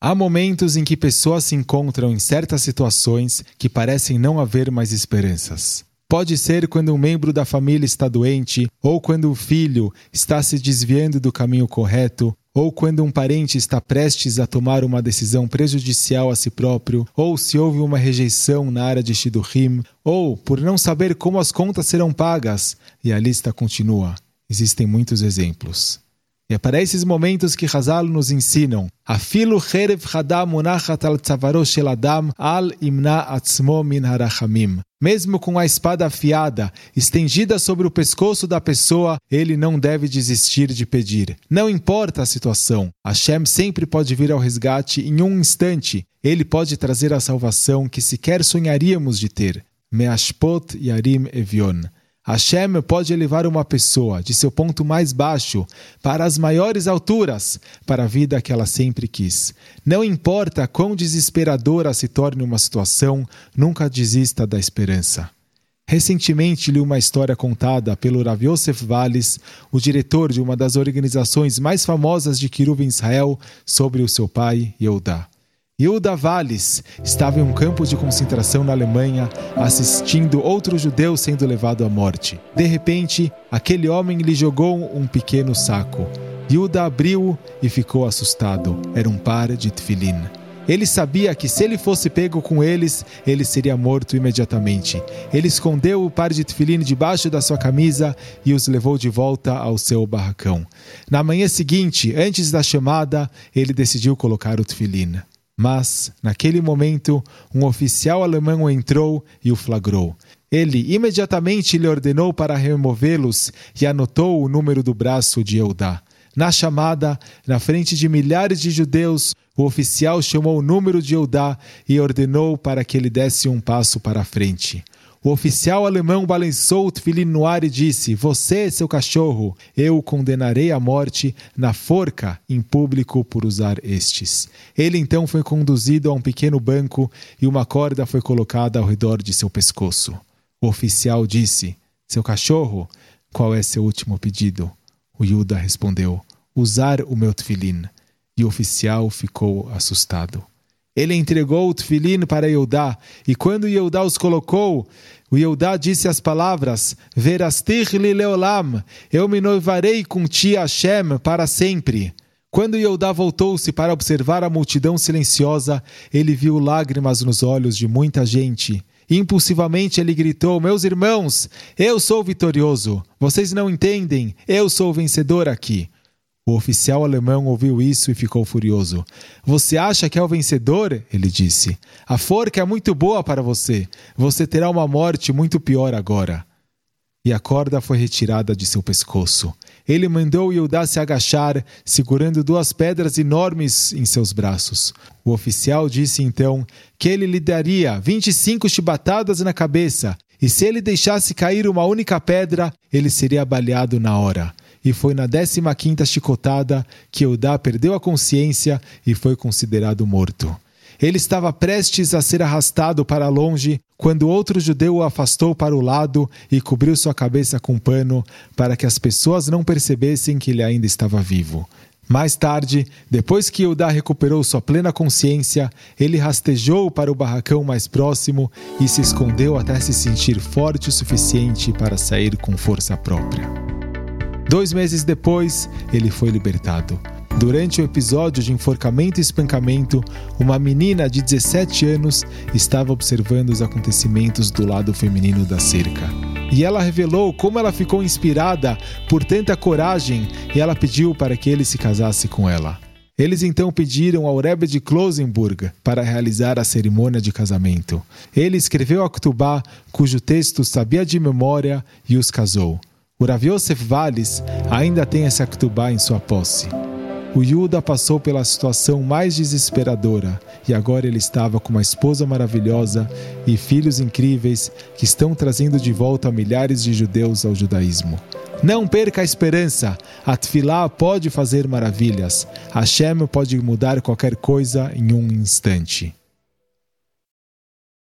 Há momentos em que pessoas se encontram em certas situações que parecem não haver mais esperanças. Pode ser quando um membro da família está doente, ou quando o filho está se desviando do caminho correto, ou quando um parente está prestes a tomar uma decisão prejudicial a si próprio, ou se houve uma rejeição na área de Shidurim, ou por não saber como as contas serão pagas, e a lista continua. Existem muitos exemplos. E é para esses momentos que Hazal nos ensinam. Afilo cherev hadam monachat al tzavaro shel adam al imna atzmo min harachamim. Mesmo com a espada afiada estendida sobre o pescoço da pessoa, ele não deve desistir de pedir. Não importa a situação, Hashem sempre pode vir ao resgate em um instante. Ele pode trazer a salvação que sequer sonharíamos de ter. Meashpot yarim evion. Hashem pode elevar uma pessoa de seu ponto mais baixo para as maiores alturas, para a vida que ela sempre quis. Não importa quão desesperadora se torne uma situação, nunca desista da esperança. Recentemente li uma história contada pelo Rav Yosef Valles, o diretor de uma das organizações mais famosas de Kiruv em Israel, sobre o seu pai, Yehudá. Hilda Valles estava em um campo de concentração na Alemanha, assistindo outro judeu sendo levado à morte. De repente, aquele homem lhe jogou um pequeno saco. Hilda abriu e ficou assustado. Era um par de tefilim. Ele sabia que se ele fosse pego com eles, ele seria morto imediatamente. Ele escondeu o par de tefilim debaixo da sua camisa e os levou de volta ao seu barracão. Na manhã seguinte, antes da chamada, ele decidiu colocar o tefilim. Mas, naquele momento, um oficial alemão entrou e o flagrou. Ele imediatamente lhe ordenou para removê-los e anotou o número do braço de Eudá. Na chamada, na frente de milhares de judeus, o oficial chamou o número de Eudá e ordenou para que ele desse um passo para a frente. O oficial alemão balançou o tefilim no ar e disse: Você, seu cachorro, eu o condenarei à morte na forca em público por usar estes. Ele então foi conduzido a um pequeno banco e uma corda foi colocada ao redor de seu pescoço. O oficial disse: Seu cachorro, qual é seu último pedido? O Yuda respondeu: Usar o meu tefilim. E o oficial ficou assustado. Ele entregou o tefilim para Eudá, e quando Eudá os colocou, o Eudá disse as palavras: Verastir li leolam, eu me noivarei com ti, Hashem, para sempre. Quando Eudá voltou-se para observar a multidão silenciosa, ele viu lágrimas nos olhos de muita gente. Impulsivamente ele gritou: Meus irmãos, eu sou vitorioso. Vocês não entendem, eu sou vencedor aqui. O oficial alemão ouviu isso e ficou furioso. Você acha que é o vencedor? Ele disse. A forca é muito boa para você. Você terá uma morte muito pior agora. E a corda foi retirada de seu pescoço. Ele mandou Yudá se agachar, segurando duas pedras enormes em seus braços. O oficial disse então que ele lhe daria 25 chibatadas na cabeça, e se ele deixasse cair uma única pedra, ele seria baleado na hora e foi na 15ª chicotada que Eudá perdeu a consciência e foi considerado morto. Ele estava prestes a ser arrastado para longe quando outro judeu o afastou para o lado e cobriu sua cabeça com um pano para que as pessoas não percebessem que ele ainda estava vivo. Mais tarde, depois que Eudá recuperou sua plena consciência, ele rastejou para o barracão mais próximo e se escondeu até se sentir forte o suficiente para sair com força própria. Dois meses depois, ele foi libertado. Durante o episódio de enforcamento e espancamento, uma menina de 17 anos estava observando os acontecimentos do lado feminino da cerca. E ela revelou como ela ficou inspirada por tanta coragem e ela pediu para que ele se casasse com ela. Eles então pediram ao Rebbe de Klosenburg para realizar a cerimônia de casamento. Ele escreveu a Ktubá, cujo texto sabia de memória, e os casou. O Rav Yosef Valles ainda tem essa Ktubá em sua posse. O Yuda passou pela situação mais desesperadora e agora ele estava com uma esposa maravilhosa e filhos incríveis que estão trazendo de volta milhares de judeus ao judaísmo. Não perca a esperança. A Tfilá pode fazer maravilhas. Hashem pode mudar qualquer coisa em um instante.